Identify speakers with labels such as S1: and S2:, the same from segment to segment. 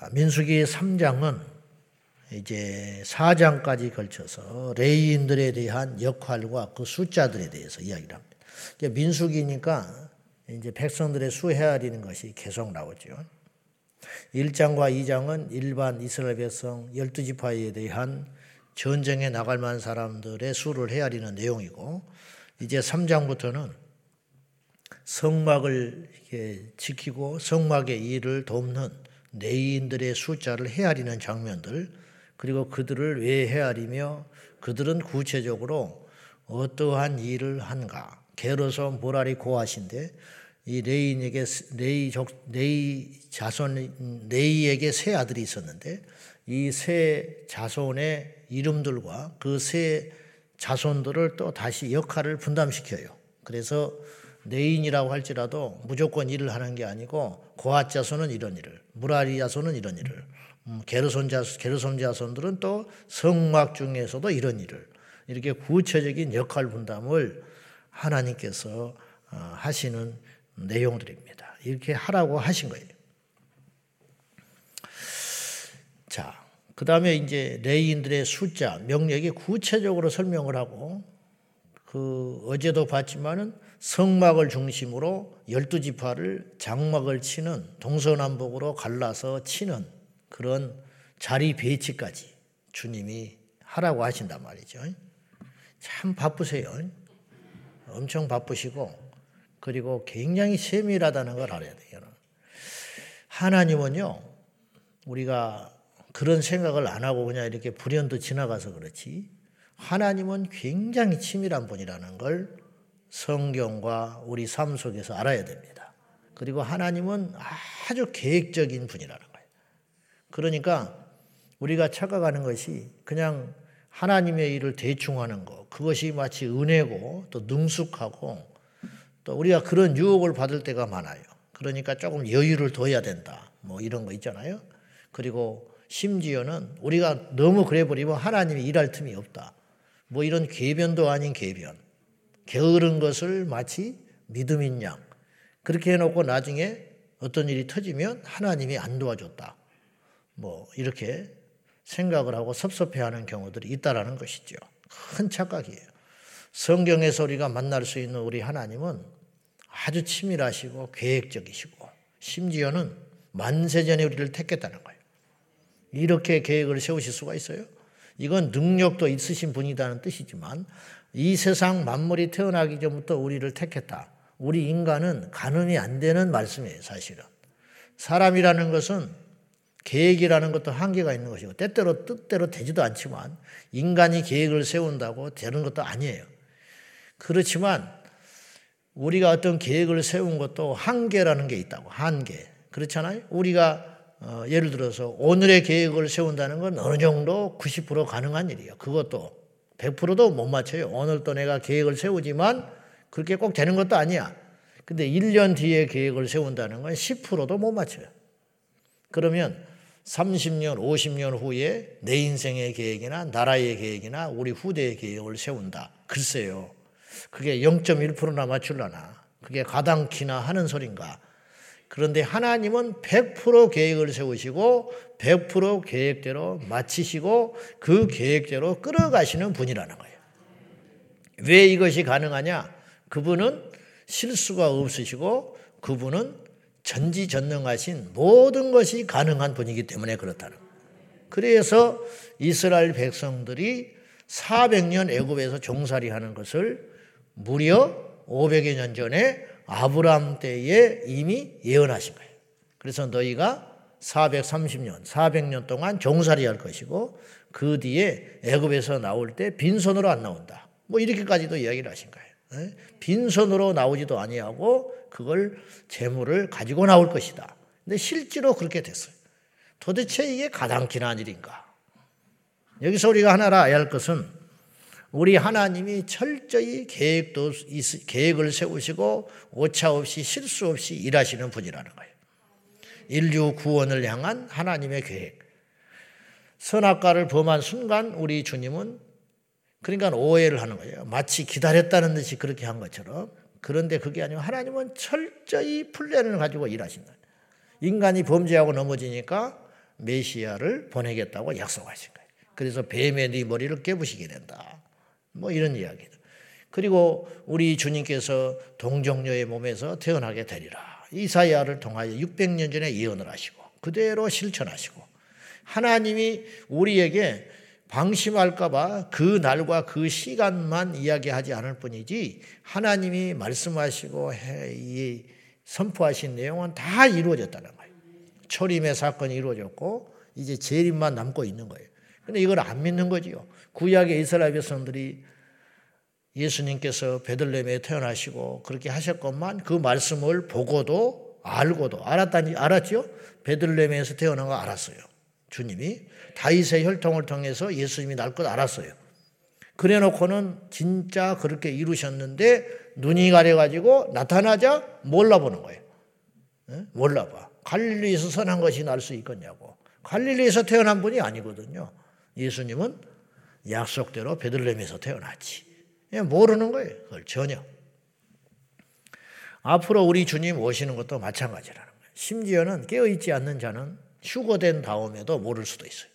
S1: 자, 민수기 3장은 이제 4장까지 걸쳐서 레이인들에 대한 역할과 그 숫자들에 대해서 이야기를 합니다. 민수기니까 이제 백성들의 수 헤아리는 것이 계속 나오죠. 1장과 2장은 일반 이스라엘 백성 12지파에 대한 전쟁에 나갈 만한 사람들의 수를 헤아리는 내용이고 이제 3장부터는 성막을 지키고 성막의 일을 돕는 내인들의 숫자를 헤아리는 장면들, 그리고 그들을 왜 헤아리며 그들은 구체적으로 어떠한 일을 한가. 게로서 모라리 고하신데 이 레이에게 레이 족 레이 자손 레이에게 세 아들이 있었는데 이 세 자손의 이름들과 그 세 자손들을 또 다시 역할을 분담시켜요. 그래서 레위인이라고 할지라도 무조건 일을 하는 게 아니고 고핫 자손은 이런 일을, 므라리 자손은 이런 일을, 음, 게르손 자 게르손 자손들은 또 성막 중에서도 이런 일을 이렇게 구체적인 역할 분담을 하나님께서 어, 하시는 내용들입니다. 이렇게 하라고 하신 거예요. 자, 그 다음에 이제 레인들의 숫자, 명령이 구체적으로 설명을 하고 그 어제도 봤지만은 성막을 중심으로 열두 지파를 장막을 치는 동서남북으로 갈라서 치는 그런 자리 배치까지 주님이 하라고 하신단 말이죠. 참 바쁘세요. 엄청 바쁘시고 그리고 굉장히 세밀하다는 걸 알아야 돼요. 하나님은요, 우리가 그런 생각을 안 하고 그냥 이렇게 불현듯 지나가서 그렇지, 하나님은 굉장히 치밀한 분이라는 걸 성경과 우리 삶 속에서 알아야 됩니다. 그리고 하나님은 아주 계획적인 분이라는 거예요. 그러니까 우리가 착각하는 것이 그냥 하나님의 일을 대충 하는 거, 그것이 마치 은혜고 또 능숙하고 또 우리가 그런 유혹을 받을 때가 많아요. 그러니까 조금 여유를 둬야 된다. 뭐 이런 거 있잖아요. 그리고 심지어는 우리가 너무 그래 버리면 하나님이 일할 틈이 없다. 뭐 이런 궤변도 아닌 궤변. 게으른 것을 마치 믿음인 양 그렇게 해놓고 나중에 어떤 일이 터지면 하나님이 안 도와줬다. 뭐 이렇게 생각을 하고 섭섭해하는 경우들이 있다라는 것이죠. 큰 착각이에요. 성경에서 우리가 만날 수 있는 우리 하나님은 아주 치밀하시고 계획적이시고 심지어는 만세전에 우리를 택했다는 거예요. 이렇게 계획을 세우실 수가 있어요. 이건 능력도 있으신 분이라는 뜻이지만 이 세상 만물이 태어나기 전부터 우리를 택했다. 우리 인간은 가늠이 안 되는 말씀이에요, 사실은. 사람이라는 것은 계획이라는 것도 한계가 있는 것이고, 때때로 뜻대로 되지도 않지만, 인간이 계획을 세운다고 되는 것도 아니에요. 그렇지만, 우리가 어떤 계획을 세운 것도 한계라는 게 있다고, 한계. 그렇잖아요? 우리가 어, 예를 들어서 오늘의 계획을 세운다는 건 어느 정도 90% 가능한 일이에요. 그것도 100%도 못 맞춰요. 오늘 또 내가 계획을 세우지만 그렇게 꼭 되는 것도 아니야. 근데 1년 뒤에 계획을 세운다는 건 10%도 못 맞춰요. 그러면 30년, 50년 후에 내 인생의 계획이나 나라의 계획이나 우리 후대의 계획을 세운다. 글쎄요. 그게 0.1%나 맞출라나. 그게 가당키나 하는 소린가. 그런데 하나님은 100% 계획을 세우시고 100% 계획대로 마치시고 그 계획대로 끌어가시는 분이라는 거예요. 왜 이것이 가능하냐? 그분은 실수가 없으시고 그분은 전지전능하신 모든 것이 가능한 분이기 때문에 그렇다는 거예요. 그래서 이스라엘 백성들이 400년 애굽에서 종살이 하는 것을 무려 500여 년 전에 아브라함 때에 이미 예언하신 거예요. 그래서 너희가 430년, 400년 동안 종살이 할 것이고 그 뒤에 애굽에서 나올 때 빈손으로 안 나온다. 뭐 이렇게까지도 이야기를 하신 거예요. 네? 빈손으로 나오지도 아니하고 그걸 재물을 가지고 나올 것이다. 근데 실제로 그렇게 됐어요. 도대체 이게 가당키나 일인가? 여기서 우리가 하나 알아야 할 것은 우리 하나님이 철저히 계획도 계획을 세우시고 오차 없이 실수 없이 일하시는 분이라는 거예요. 인류 구원을 향한 하나님의 계획. 선악과를 범한 순간 우리 주님은 그러니까 오해를 하는 거예요. 마치 기다렸다는 듯이 그렇게 한 것처럼. 그런데 그게 아니고 하나님은 철저히 플랜을 가지고 일하신다. 인간이 범죄하고 넘어지니까 메시아를 보내겠다고 약속하신 거예요. 그래서 뱀의 네 머리를 깨부시게 된다. 뭐 이런 이야기들. 그리고 우리 주님께서 동정녀의 몸에서 태어나게 되리라. 이사야를 통하여 600년 전에 예언을 하시고 그대로 실천하시고 하나님이 우리에게 방심할까봐 그 날과 그 시간만 이야기하지 않을 뿐이지 하나님이 말씀하시고 선포하신 내용은 다 이루어졌다는 거예요. 초림의 사건이 이루어졌고 이제 재림만 남고 있는 거예요. 근데 이걸 안 믿는 거지요. 구약의 이스라엘 백성들이 예수님께서 베들레헴에 태어나시고 그렇게 하셨건만 그 말씀을 보고도 알고도 알았다니 알았죠? 베들레헴에서 태어난 거 알았어요. 주님이 다윗의 혈통을 통해서 예수님이 날 것 알았어요. 그래 놓고는 진짜 그렇게 이루셨는데 눈이 가려 가지고 나타나자 몰라보는 거예요. 몰라봐. 갈릴리에서 선한 것이 날 수 있겠냐고. 갈릴리에서 태어난 분이 아니거든요. 예수님은 약속대로 베들레헴에서 태어났지. 모르는 거예요. 그걸 전혀. 앞으로 우리 주님 오시는 것도 마찬가지라는 거예요. 심지어는 깨어있지 않는 자는 휴거된 다음에도 모를 수도 있어요.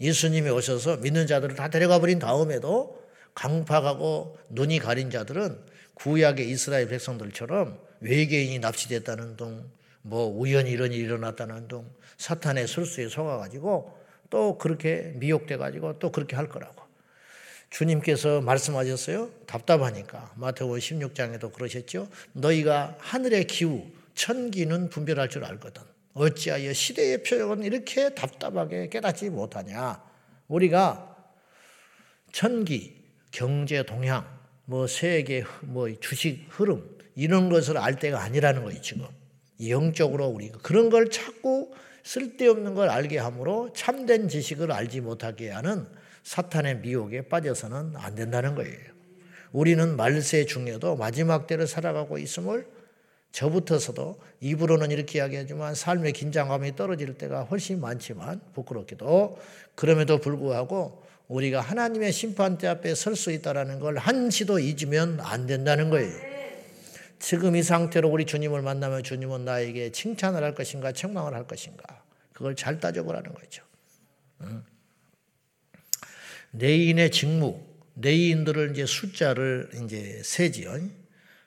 S1: 예수님이 오셔서 믿는 자들을 다 데려가 버린 다음에도 강팍하고 눈이 가린 자들은 구약의 이스라엘 백성들처럼 외계인이 납치됐다는 둥, 뭐 우연히 이런 일이 일어났다는 둥, 사탄의 설수에 속아가지고 또 그렇게 미혹돼 가지고 또 그렇게 할 거라고. 주님께서 말씀하셨어요. 답답하니까. 마태복음 16장에도 그러셨죠. 너희가 하늘의 기후, 천기는 분별할 줄 알거든. 어찌하여 시대의 표적은 이렇게 답답하게 깨닫지 못하냐. 우리가 천기, 경제 동향, 뭐 세계, 뭐 주식 흐름, 이런 것을 알 때가 아니라는 거예요, 지금. 영적으로 우리가 그런 걸 찾고 쓸데없는 걸 알게 함으로 참된 지식을 알지 못하게 하는 사탄의 미혹에 빠져서는 안 된다는 거예요. 우리는 말세 중에도 마지막 때를 살아가고 있음을 저부터서도 입으로는 이렇게 이야기하지만 삶의 긴장감이 떨어질 때가 훨씬 많지만 부끄럽게도 그럼에도 불구하고 우리가 하나님의 심판대 앞에 설 수 있다는 걸 한시도 잊으면 안 된다는 거예요. 지금 이 상태로 우리 주님을 만나면 주님은 나에게 칭찬을 할 것인가 책망을 할 것인가 그걸 잘 따져보라는 거죠. 내인의 직무, 내인들을 이제 숫자를 이제 세지요.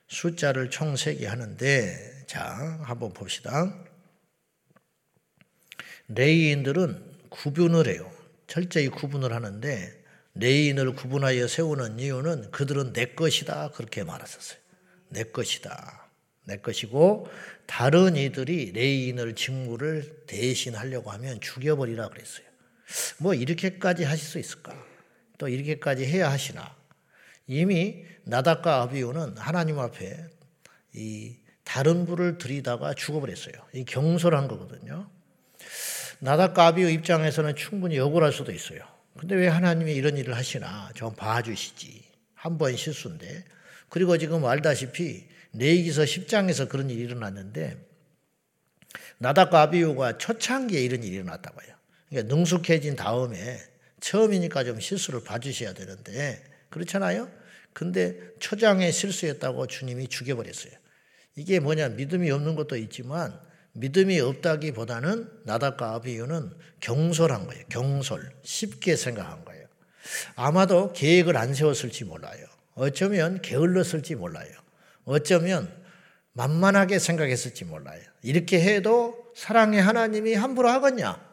S1: 숫자를 총 세게 하는데, 자, 한번 봅시다. 레위인들은 구분을 해요. 철저히 구분을 하는데, 레위인을 구분하여 세우는 이유는 그들은 내 것이다. 그렇게 말했었어요. 내 것이다. 내 것이고, 다른 이들이 레위인을 직무를 대신하려고 하면 죽여버리라 그랬어요. 뭐, 이렇게까지 하실 수 있을까? 또 이렇게까지 해야 하시나? 이미 나답과 아비후는 하나님 앞에 이 다른 불을 들이다가 죽어버렸어요. 이 경솔한 거거든요. 나답과 아비우 입장에서는 충분히 억울할 수도 있어요. 근데 왜 하나님이 이런 일을 하시나 좀 봐주시지. 한 번 실수인데. 그리고 지금 알다시피 내기서 10장에서 그런 일이 일어났는데 나답과 아비우가 초창기에 이런 일이 일어났다고요. 그러니까 능숙해진 다음에 처음이니까 좀 실수를 봐주셔야 되는데 그렇잖아요. 근데 초장에 실수했다고 주님이 죽여버렸어요. 이게 뭐냐 믿음이 없는 것도 있지만 믿음이 없다기보다는 나답과 아비유는 경솔한 거예요. 경솔 쉽게 생각한 거예요. 아마도 계획을 안 세웠을지 몰라요. 어쩌면 게을렀을지 몰라요. 어쩌면 만만하게 생각했을지 몰라요. 이렇게 해도 사랑의 하나님이 함부로 하겠냐?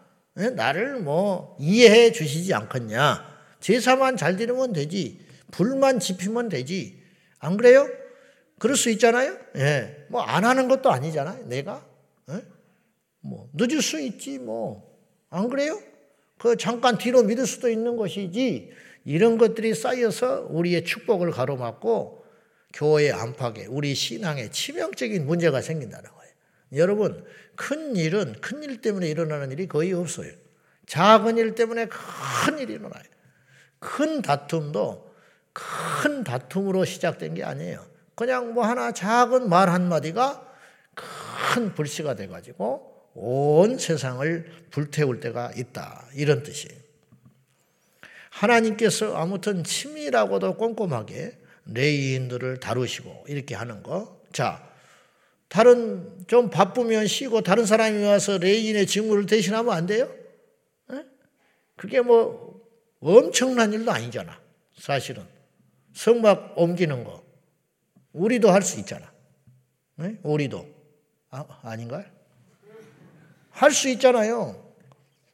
S1: 나를 뭐 이해해 주시지 않겠냐? 제사만 잘 드리면 되지. 불만 지피면 되지. 안 그래요? 그럴 수 있잖아요? 예. 뭐 안 하는 것도 아니잖아요. 내가. 예? 뭐 늦을 수 있지 뭐. 안 그래요? 그 잠깐 뒤로 미룰 수도 있는 것이지. 이런 것들이 쌓여서 우리의 축복을 가로막고 교회 안팎에 우리 신앙에 치명적인 문제가 생긴다는 거예요. 여러분, 큰 일은 큰 일 때문에 일어나는 일이 거의 없어요. 작은 일 때문에 큰 일이 일어나요. 큰 다툼도 큰 다툼으로 시작된 게 아니에요. 그냥 뭐 하나 작은 말 한마디가 큰 불씨가 돼가지고 온 세상을 불태울 때가 있다. 이런 뜻이에요. 하나님께서 아무튼 치밀하고도 꼼꼼하게 레이인들을 다루시고 이렇게 하는 거. 자, 다른 좀 바쁘면 쉬고 다른 사람이 와서 레이인의 직무를 대신하면 안 돼요? 그게 뭐 엄청난 일도 아니잖아. 사실은. 성막 옮기는 거. 우리도 할 수 있잖아. 네? 우리도. 아, 아닌가요? 할 수 있잖아요.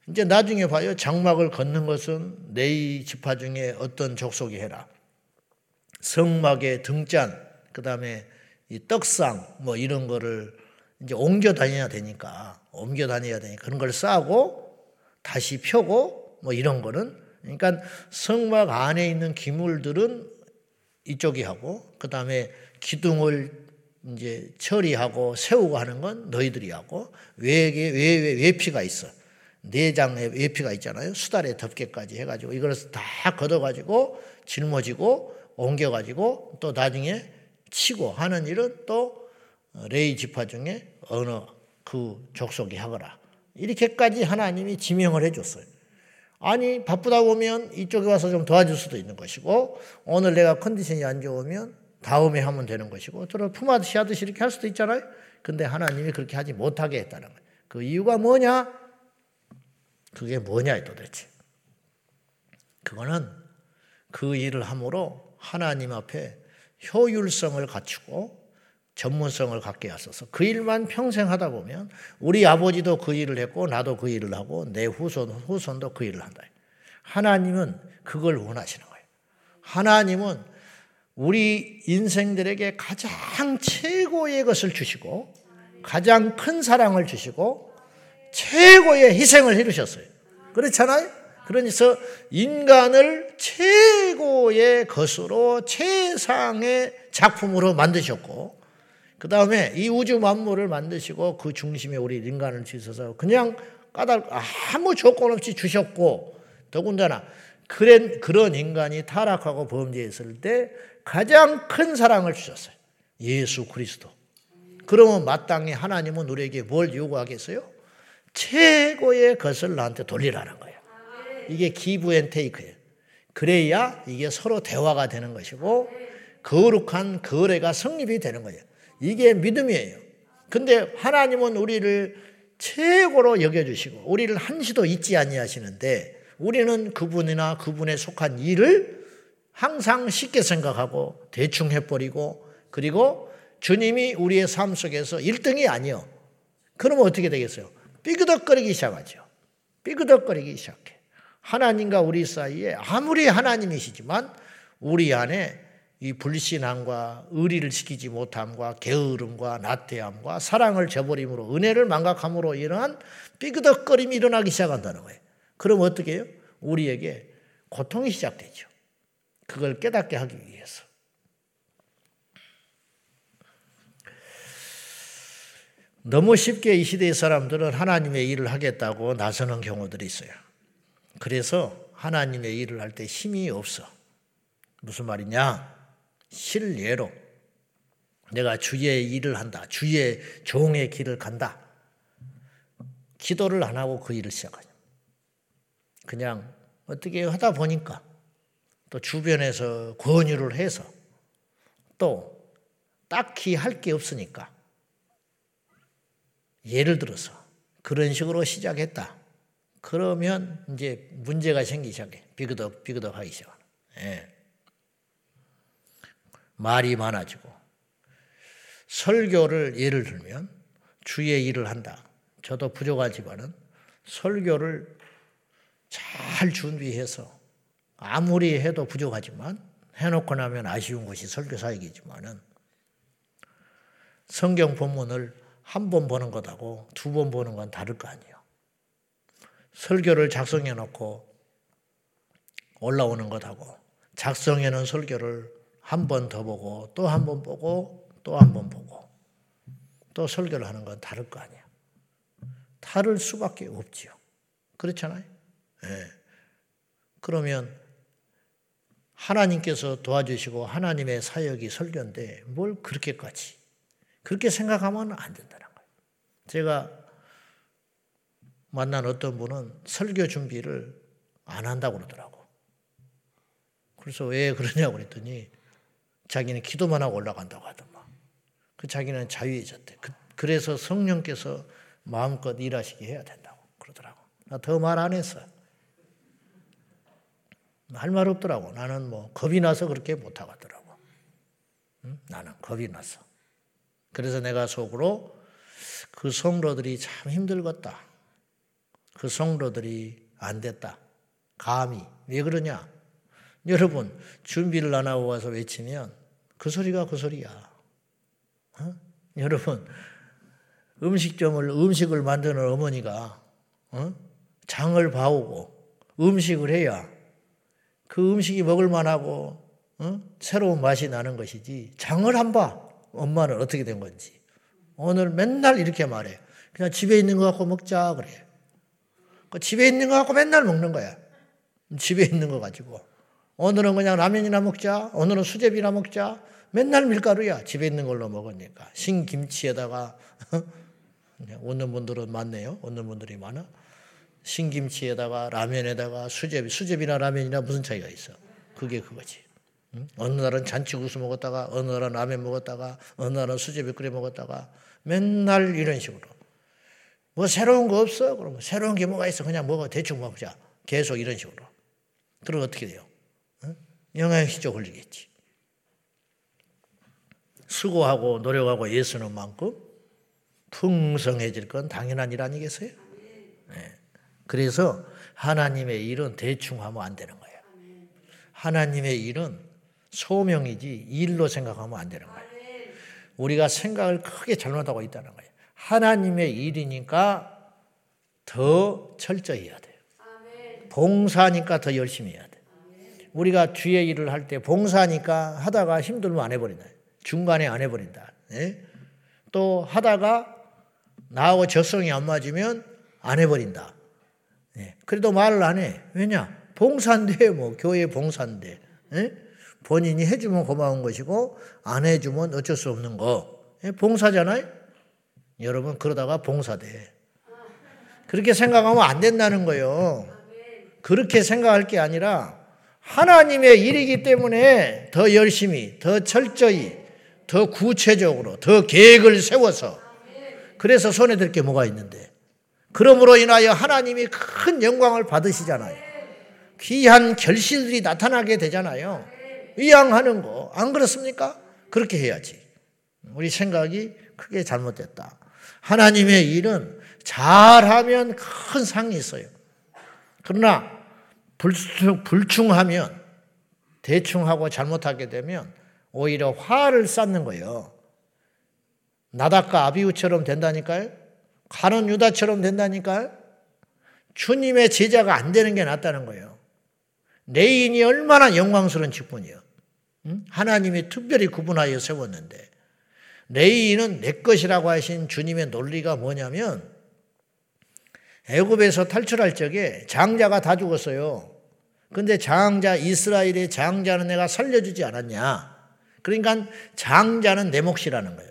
S1: 이제 나중에 봐요. 장막을 걷는 것은 네이 지파 중에 어떤 족속이 해라. 성막의 등잔, 그 다음에 이 떡상, 뭐 이런 거를 이제 옮겨 다녀야 되니까, 옮겨 다녀야 되니까 그런 걸 싸고 다시 펴고 뭐 이런 거는 그러니까 성막 안에 있는 기물들은 이쪽이 하고 그 다음에 기둥을 이제 처리하고 세우고 하는 건 너희들이 하고 외에 외 외피가 있어 내장에 외피가 있잖아요 수달에 덮개까지 해가지고 이걸 다 걷어가지고 짊어지고 옮겨가지고 또 나중에 치고 하는 일은 또 레이 지파 중에 어느 그 족속이 하거라 이렇게까지 하나님이 지명을 해줬어요. 아니 바쁘다 보면 이쪽에 와서 좀 도와줄 수도 있는 것이고 오늘 내가 컨디션이 안 좋으면 다음에 하면 되는 것이고 저를 품하듯이 하듯이 이렇게 할 수도 있잖아요. 근데 하나님이 그렇게 하지 못하게 했다는 거예요. 그 이유가 뭐냐? 그게 뭐냐 도대체. 그거는 그 일을 함으로 하나님 앞에 효율성을 갖추고 전문성을 갖게 하소서. 그 일만 평생 하다 보면 우리 아버지도 그 일을 했고 나도 그 일을 하고 내 후손 후손도 그 일을 한다. 하나님은 그걸 원하시는 거예요. 하나님은 우리 인생들에게 가장 최고의 것을 주시고 가장 큰 사랑을 주시고 최고의 희생을 해주셨어요. 그렇잖아요? 그러면서 인간을 최고의 것으로 최상의 작품으로 만드셨고 그 다음에 이 우주 만물을 만드시고 그 중심에 우리 인간을 지으셔서 그냥 까닭 아무 조건 없이 주셨고 더군다나 그런, 그런 인간이 타락하고 범죄했을 때 가장 큰 사랑을 주셨어요. 예수 그리스도. 그러면 마땅히 하나님은 우리에게 뭘 요구하겠어요? 최고의 것을 나한테 돌리라는 거예요. 이게 give and take예요. 그래야 이게 서로 대화가 되는 것이고 거룩한 거래가 성립이 되는 거예요. 이게 믿음이에요. 근데 하나님은 우리를 최고로 여겨주시고 우리를 한시도 잊지 아니하시는데 우리는 그분이나 그분에 속한 일을 항상 쉽게 생각하고 대충 해버리고 그리고 주님이 우리의 삶 속에서 1등이 아니요. 그러면 어떻게 되겠어요? 삐그덕거리기 시작하죠. 삐그덕거리기 시작해. 하나님과 우리 사이에 아무리 하나님이시지만 우리 안에 이 불신함과 의리를 지키지 못함과 게으름과 나태함과 사랑을 저버림으로 은혜를 망각함으로 이러한 삐그덕거림이 일어나기 시작한다는 거예요. 그럼 어떻게 해요? 우리에게 고통이 시작되죠. 그걸 깨닫게 하기 위해서. 너무 쉽게 이 시대의 사람들은 하나님의 일을 하겠다고 나서는 경우들이 있어요. 그래서 하나님의 일을 할 때 힘이 없어. 무슨 말이냐? 실례로 내가 주의 일을 한다. 주의 종의 길을 간다. 기도를 안 하고 그 일을 시작하죠. 그냥 어떻게 하다 보니까 또 주변에서 권유를 해서 또 딱히 할 게 없으니까 예를 들어서 그런 식으로 시작했다. 그러면 이제 문제가 생기기 시작해. 비그덕, 비그덕 하기 시작하는. 예. 말이 많아지고 설교를 예를 들면 주의 일을 한다. 저도 부족하지만은 설교를 잘 준비해서 아무리 해도 부족하지만 해놓고 나면 아쉬운 것이 설교 사역이지만은 성경 본문을 한 번 보는 것하고 두 번 보는 건 다를 거 아니에요. 설교를 작성해 놓고 올라오는 것하고 작성해 놓은 설교를 한 번 더 보고 또 한 번 보고 또 한 번 보고 또 설교를 하는 건 다를 거 아니야. 다를 수밖에 없지요. 그렇잖아요. 네. 그러면 하나님께서 도와주시고 하나님의 사역이 설교인데 뭘 그렇게까지 그렇게 생각하면 안 된다는 거예요. 제가 만난 어떤 분은 설교 준비를 안 한다고 그러더라고. 그래서 왜 그러냐고 그랬더니 자기는 기도만 하고 올라간다고 하더만. 그 자기는 자유해졌대. 그, 래서 성령께서 마음껏 일하시게 해야 된다고 그러더라고. 나 더 말 안 했어. 할 말 없더라고. 나는 뭐 겁이 나서 그렇게 못 하겠더라고. 응? 나는 겁이 나서. 그래서 내가 속으로 그 성도들이 참 힘들겠다. 그 성도들이 안 됐다. 감히. 왜 그러냐? 여러분, 준비를 안 하고 와서 외치면 그 소리가 그 소리야. 어? 여러분, 음식점을, 음식을 만드는 어머니가 어? 장을 봐오고 음식을 해야 그 음식이 먹을만하고 어? 새로운 맛이 나는 것이지 장을 안 봐. 엄마는 어떻게 된 건지. 오늘 맨날 이렇게 말해. 그냥 집에 있는 거 갖고 먹자 그래. 그 집에 있는 거 갖고 맨날 먹는 거야. 집에 있는 거 가지고. 오늘은 그냥 라면이나 먹자. 오늘은 수제비나 먹자. 맨날 밀가루야. 집에 있는 걸로 먹으니까. 신김치에다가 오는 분들은 많네요. 오는 분들이 많아. 신김치에다가 라면에다가 수제비. 수제비나 라면이나 무슨 차이가 있어? 그게 그거지. 어느 날은 잔치국수 먹었다가 어느 날은 라면 먹었다가 어느 날은 수제비 끓여 먹었다가 맨날 이런 식으로. 뭐 새로운 거 없어? 그러면 새로운 게 뭐가 있어? 그냥 먹어. 대충 먹자. 계속 이런 식으로. 그럼 어떻게 돼요? 영양실조 걸리겠지. 수고하고 노력하고 예수는 만큼 풍성해질 건 당연한 일 아니겠어요? 네. 그래서 하나님의 일은 대충 하면 안 되는 거예요. 하나님의 일은 소명이지 일로 생각하면 안 되는 거예요. 우리가 생각을 크게 잘못하고 있다는 거예요. 하나님의 일이니까 더 철저히 해야 돼요. 봉사니까 더 열심히 해야 돼요. 우리가 주의 일을 할 때 봉사니까 하다가 힘들면 안 해버린다. 중간에 안 해버린다. 예? 또 하다가 나하고 적성이 안 맞으면 안 해버린다. 예? 그래도 말을 안 해. 왜냐? 봉사인데 뭐 교회 봉사인데 예? 본인이 해주면 고마운 것이고 안 해주면 어쩔 수 없는 거. 예? 봉사잖아요. 여러분 그러다가 봉사돼. 그렇게 생각하면 안 된다는 거예요. 그렇게 생각할 게 아니라 하나님의 일이기 때문에 더 열심히, 더 철저히, 더 구체적으로, 더 계획을 세워서 그래서 손에 들 게 뭐가 있는데 그러므로 인하여 하나님이 큰 영광을 받으시잖아요. 귀한 결실들이 나타나게 되잖아요. 위양하는 거. 안 그렇습니까? 그렇게 해야지. 우리 생각이 크게 잘못됐다. 하나님의 일은 잘하면 큰 상이 있어요. 그러나 불충, 하면 대충하고 잘못하게 되면 오히려 화를 쌓는 거예요. 나답과 아비우처럼 된다니까요. 가는 유다처럼 된다니까요. 주님의 제자가 안 되는 게 낫다는 거예요. 레위인이 얼마나 영광스러운 직분이요. 하나님이 특별히 구분하여 세웠는데 레위는 내 것이라고 하신 주님의 논리가 뭐냐면 애굽에서 탈출할 적에 장자가 다 죽었어요. 근데 장자 이스라엘의 장자는 내가 살려주지 않았냐? 그러니까 장자는 내 몫이라는 거예요.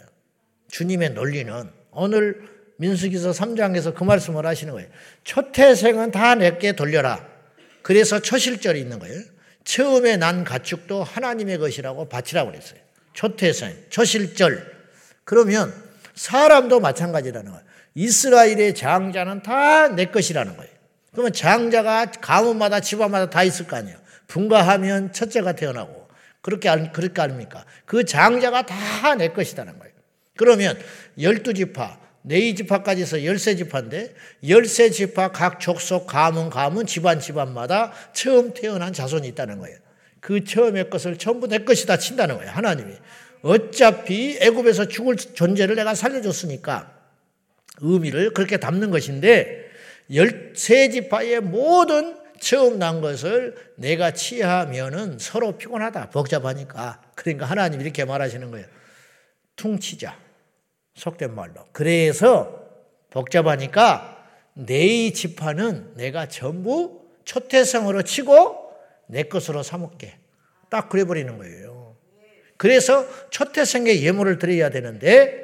S1: 주님의 논리는 오늘 민수기서 3장에서 그 말씀을 하시는 거예요. 초태생은 다 내게 돌려라. 그래서 초실절이 있는 거예요. 처음에 난 가축도 하나님의 것이라고 바치라고 그랬어요. 초태생, 초실절. 그러면 사람도 마찬가지라는 거예요. 이스라엘의 장자는 다 내 것이라는 거예요. 그러면 장자가 가문마다 집안마다 다 있을 거 아니에요. 분가하면 첫째가 태어나고 그렇게 그렇게 아닙니까? 그 장자가 다 내 것이라는 거예요. 그러면 열두 지파, 네이 지파까지 해서 열세 지파인데 열세 지파 각 족속 가문 가문 집안 집안마다 처음 태어난 자손이 있다는 거예요. 그 처음의 것을 전부 내 것이다 친다는 거예요. 하나님이. 어차피 애굽에서 죽을 존재를 내가 살려줬으니까 의미를 그렇게 담는 것인데 열세 지파의 모든 처음 난 것을 내가 취하면은 서로 피곤하다 복잡하니까 그러니까 하나님 이렇게 말하시는 거예요. 퉁치자 속된 말로. 그래서 복잡하니까 내 지파는 내가 전부 초태성으로 치고 내 것으로 삼을게. 딱 그래버리는 거예요. 그래서 초태생의 예물을 드려야 되는데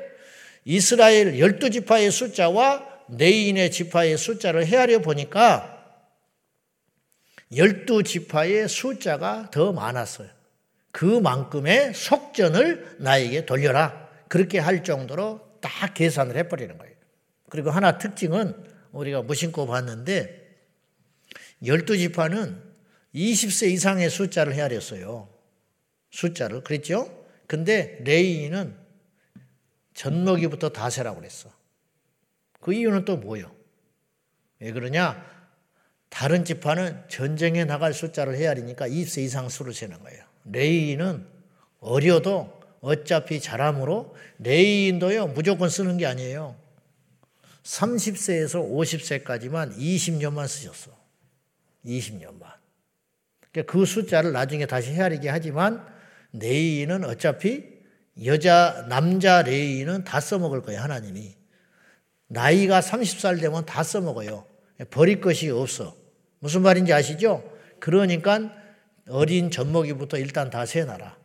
S1: 이스라엘 열두 지파의 숫자와 네인의 지파의 숫자를 헤아려 보니까 열두 지파의 숫자가 더 많았어요. 그만큼의 속전을 나에게 돌려라. 그렇게 할 정도로 딱 계산을 해버리는 거예요. 그리고 하나 특징은 우리가 무심코 봤는데 열두 지파는 20세 이상의 숫자를 헤아렸어요. 숫자를. 그랬죠? 근데 레이는 젖먹이부터 다 세라고 그랬어. 그 이유는 또 뭐예요? 왜 그러냐? 다른 지파는 전쟁에 나갈 숫자를 헤아리니까 20세 이상 수를 세는 거예요. 레이는 어려도 어차피 자람으로 레이인도요 무조건 쓰는 게 아니에요. 30세에서 50세까지만 20년만 쓰셨어. 20년만. 그러니까 그 숫자를 나중에 다시 헤아리게 하지만 레이는 어차피 여자 남자 레이는 다 써먹을 거예요 하나님이. 나이가 30살 되면 다 써먹어요. 버릴 것이 없어. 무슨 말인지 아시죠? 그러니까 어린 젖먹이부터 일단 다 세놔라.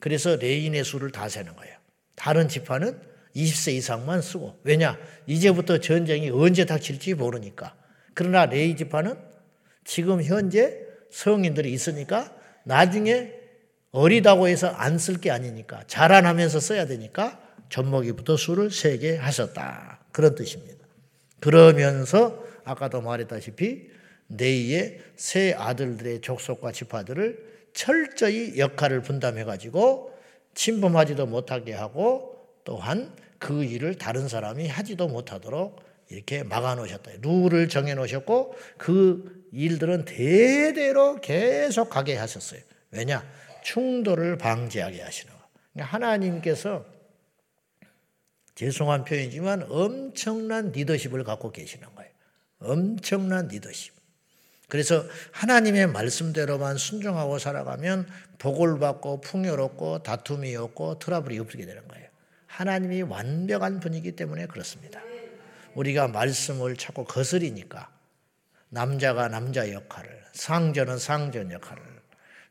S1: 그래서 레위인의 수를 다 세는 거예요. 다른 지파는 20세 이상만 쓰고. 왜냐? 이제부터 전쟁이 언제 닥칠지 모르니까. 그러나 레위 지파는 지금 현재 성인들이 있으니까 나중에 어리다고 해서 안 쓸 게 아니니까 자라나면서 써야 되니까 젖먹이부터 수를 세게 하셨다. 그런 뜻입니다. 그러면서 아까도 말했다시피 네이의 세 아들들의 족속과 지파들을 철저히 역할을 분담해 가지고 침범하지도 못하게 하고 또한 그 일을 다른 사람이 하지도 못하도록 이렇게 막아 놓으셨다. 룰을 정해 놓으셨고 그 일들은 대대로 계속 가게 하셨어요. 왜냐? 충돌을 방지하게 하시는 거. 그러니까 하나님께서 죄송한 표현이지만 엄청난 리더십을 갖고 계시는 거예요. 엄청난 리더십. 그래서 하나님의 말씀대로만 순종하고 살아가면 복을 받고 풍요롭고 다툼이 없고 트러블이 없게 되는 거예요. 하나님이 완벽한 분이기 때문에 그렇습니다. 우리가 말씀을 자꾸 거스리니까 남자가 남자 역할을, 상전은 상전 역할을,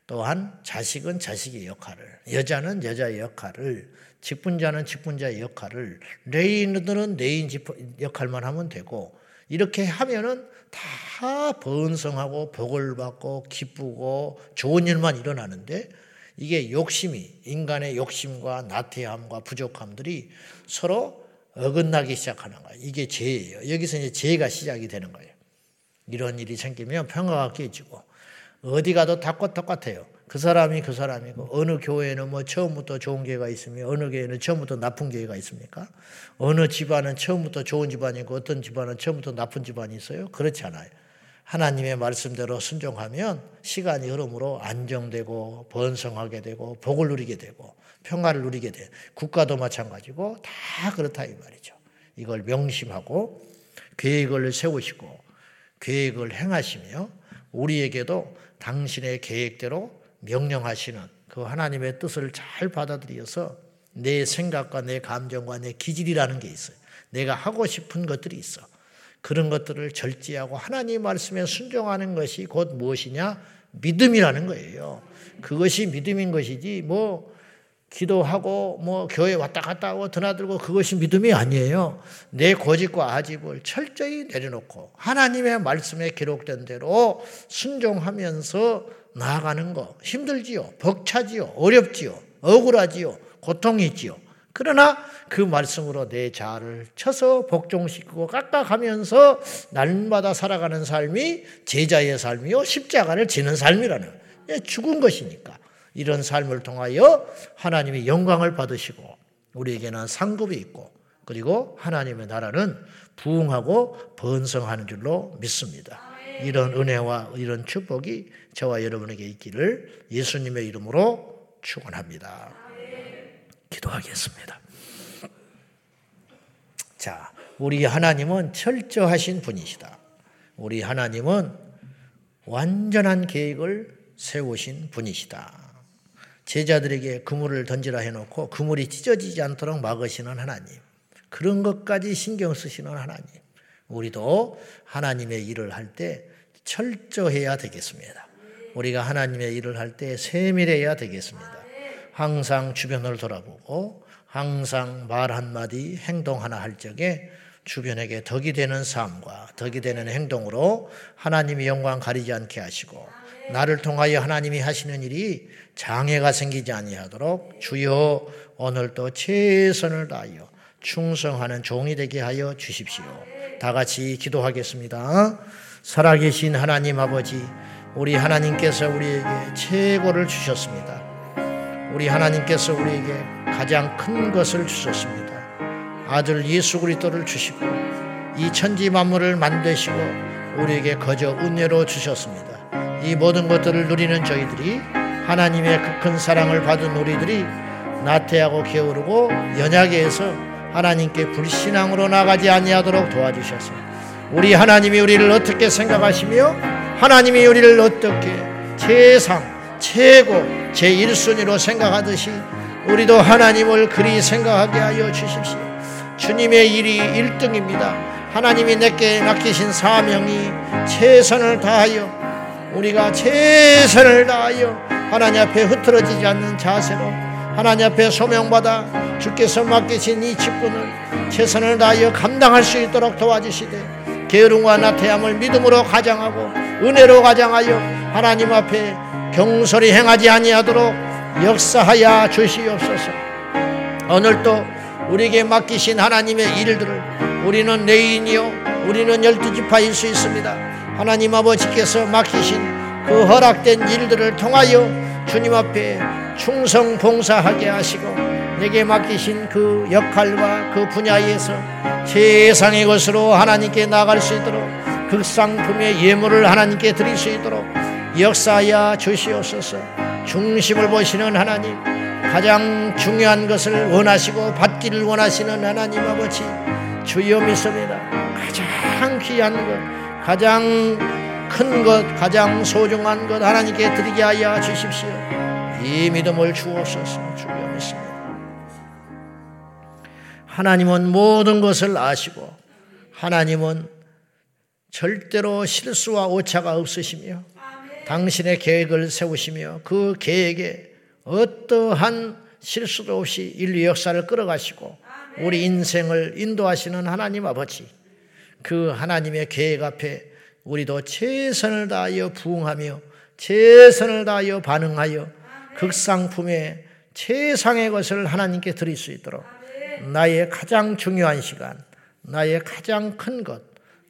S1: 또한 자식은 자식의 역할을, 여자는 여자의 역할을, 직분자는 직분자의 역할을, 레위인들은 레위인 역할만 하면 되고, 이렇게 하면은 다 번성하고 복을 받고 기쁘고 좋은 일만 일어나는데 이게 욕심이 인간의 욕심과 나태함과 부족함들이 서로 어긋나기 시작하는 거예요. 이게 죄예요. 여기서 이제 죄가 시작이 되는 거예요. 이런 일이 생기면 평화가 깨지고 어디 가도 다 똑같아요. 그 사람이 그 사람이고 어느 교회는 뭐 처음부터 좋은 교회가 있으며 어느 교회는 처음부터 나쁜 교회가 있습니까? 어느 집안은 처음부터 좋은 집안이고 어떤 집안은 처음부터 나쁜 집안이 있어요? 그렇지 않아요. 하나님의 말씀대로 순종하면 시간이 흐름으로 안정되고 번성하게 되고 복을 누리게 되고 평화를 누리게 돼. 국가도 마찬가지고 다 그렇다 이 말이죠. 이걸 명심하고 계획을 세우시고 계획을 행하시며 우리에게도 당신의 계획대로 명령하시는 그 하나님의 뜻을 잘 받아들여서 내 생각과 내 감정과 내 기질이라는 게 있어요. 내가 하고 싶은 것들이 있어. 그런 것들을 절제하고 하나님 말씀에 순종하는 것이 곧 무엇이냐? 믿음이라는 거예요. 그것이 믿음인 것이지 뭐 기도하고 뭐 교회 왔다 갔다 하고 드나들고 그것이 믿음이 아니에요. 내 고집과 아집을 철저히 내려놓고 하나님의 말씀에 기록된 대로 순종하면서 나아가는 거 힘들지요. 벅차지요. 어렵지요. 억울하지요. 고통이 있지요. 그러나 그 말씀으로 내 자아를 쳐서 복종시키고 깎아가면서 날마다 살아가는 삶이 제자의 삶이요. 십자가를 지는 삶이라는 예, 죽은 것이니까. 이런 삶을 통하여 하나님의 영광을 받으시고 우리에게는 상급이 있고 그리고 하나님의 나라는 부흥하고 번성하는 줄로 믿습니다. 이런 은혜와 이런 축복이 저와 여러분에게 있기를 예수님의 이름으로 축원합니다. 기도하겠습니다. 자, 우리 하나님은 철저하신 분이시다. 우리 하나님은 완전한 계획을 세우신 분이시다. 제자들에게 그물을 던지라 해놓고 그물이 찢어지지 않도록 막으시는 하나님. 그런 것까지 신경 쓰시는 하나님. 우리도 하나님의 일을 할 때 철저해야 되겠습니다. 우리가 하나님의 일을 할 때 세밀해야 되겠습니다. 항상 주변을 돌아보고 항상 말 한마디 행동 하나 할 적에 주변에게 덕이 되는 삶과 덕이 되는 행동으로 하나님의 영광 가리지 않게 하시고 나를 통하여 하나님이 하시는 일이 장애가 생기지 아니하도록 주여 오늘도 최선을 다하여 충성하는 종이 되게 하여 주십시오. 다 같이 기도하겠습니다. 살아계신 하나님 아버지 우리 하나님께서 우리에게 최고를 주셨습니다. 우리 하나님께서 우리에게 가장 큰 것을 주셨습니다. 아들 예수 그리스도를 주시고 이 천지 만물을 만드시고 우리에게 거저 은혜로 주셨습니다. 이 모든 것들을 누리는 저희들이 하나님의 그 큰 사랑을 받은 우리들이 나태하고 게으르고 연약해 서 하나님께 불신앙으로 나가지 아니하도록 도와주셔서 우리 하나님이 우리를 어떻게 생각하시며 하나님이 우리를 어떻게 최상 최고 제1순위로 생각하듯이 우리도 하나님을 그리 생각하게 하여 주십시오. 주님의 일이 1등입니다. 하나님이 내게 맡기신 사명이 최선을 다하여 우리가 최선을 다하여 하나님 앞에 흐트러지지 않는 자세로 하나님 앞에 소명받아 주께서 맡기신 이 직분을 최선을 다하여 감당할 수 있도록 도와주시되 게으름과 나태함을 믿음으로 가장하고 은혜로 가장하여 하나님 앞에 경솔히 행하지 아니하도록 역사하여 주시옵소서. 오늘도 우리에게 맡기신 하나님의 일들을 우리는 내인이요 우리는 열두 지파일 수 있습니다. 하나님 아버지께서 맡기신 그 허락된 일들을 통하여 주님 앞에 충성 봉사하게 하시고 내게 맡기신 그 역할과 그 분야에서 최상의 것으로 하나님께 나갈 수 있도록 극상품의 예물을 하나님께 드릴 수 있도록 역사하여 주시옵소서. 중심을 보시는 하나님 가장 중요한 것을 원하시고 받기를 원하시는 하나님 아버지 주여 믿습니다. 가장 귀한 것 가장 큰 것 가장 소중한 것 하나님께 드리게 하여 주십시오. 이 믿음을 주옵소서 주여 믿습니다. 하나님은 모든 것을 아시고 하나님은 절대로 실수와 오차가 없으시며 당신의 계획을 세우시며 그 계획에 어떠한 실수도 없이 인류 역사를 끌어가시고 우리 인생을 인도하시는 하나님 아버지 그 하나님의 계획 앞에 우리도 최선을 다하여 부응하며 최선을 다하여 반응하여 극상품의 최상의 것을 하나님께 드릴 수 있도록 나의 가장 중요한 시간, 나의 가장 큰 것,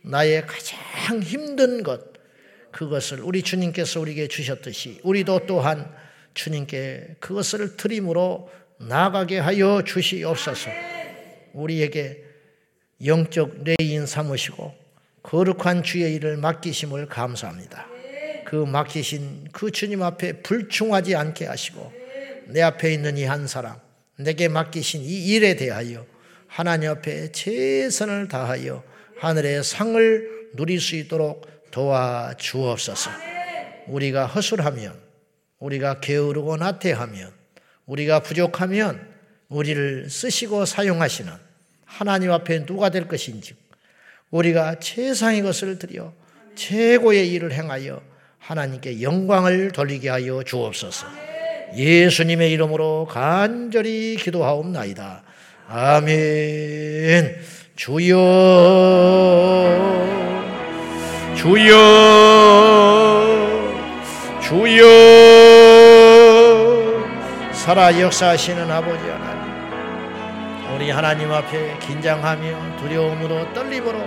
S1: 나의 가장 힘든 것, 그것을 우리 주님께서 우리에게 주셨듯이 우리도 또한 주님께 그것을 드림으로 나가게 하여 주시옵소서. 우리에게 영적 레위인 삼으시고 거룩한 주의 일을 맡기심을 감사합니다. 그 맡기신 그 주님 앞에 불충하지 않게 하시고 내 앞에 있는 이 한 사람, 내게 맡기신 이 일에 대하여 하나님 앞에 최선을 다하여 하늘의 상을 누릴 수 있도록 도와 주옵소서. 우리가 허술하면, 우리가 게으르고 나태하면, 우리가 부족하면 우리를 쓰시고 사용하시는 하나님 앞에 누가 될 것인지 우리가 최상의 것을 드려 최고의 일을 행하여 하나님께 영광을 돌리게 하여 주옵소서. 예수님의 이름으로 간절히 기도하옵나이다. 아멘. 주여, 주여, 주여, 살아 역사하시는 아버지 하나님. 우리 하나님 앞에 긴장하며 두려움으로 떨림으로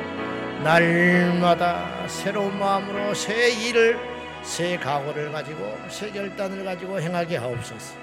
S1: 날마다 새로운 마음으로 새 일을 새 각오를 가지고 새 결단을 가지고 행하게 하옵소서.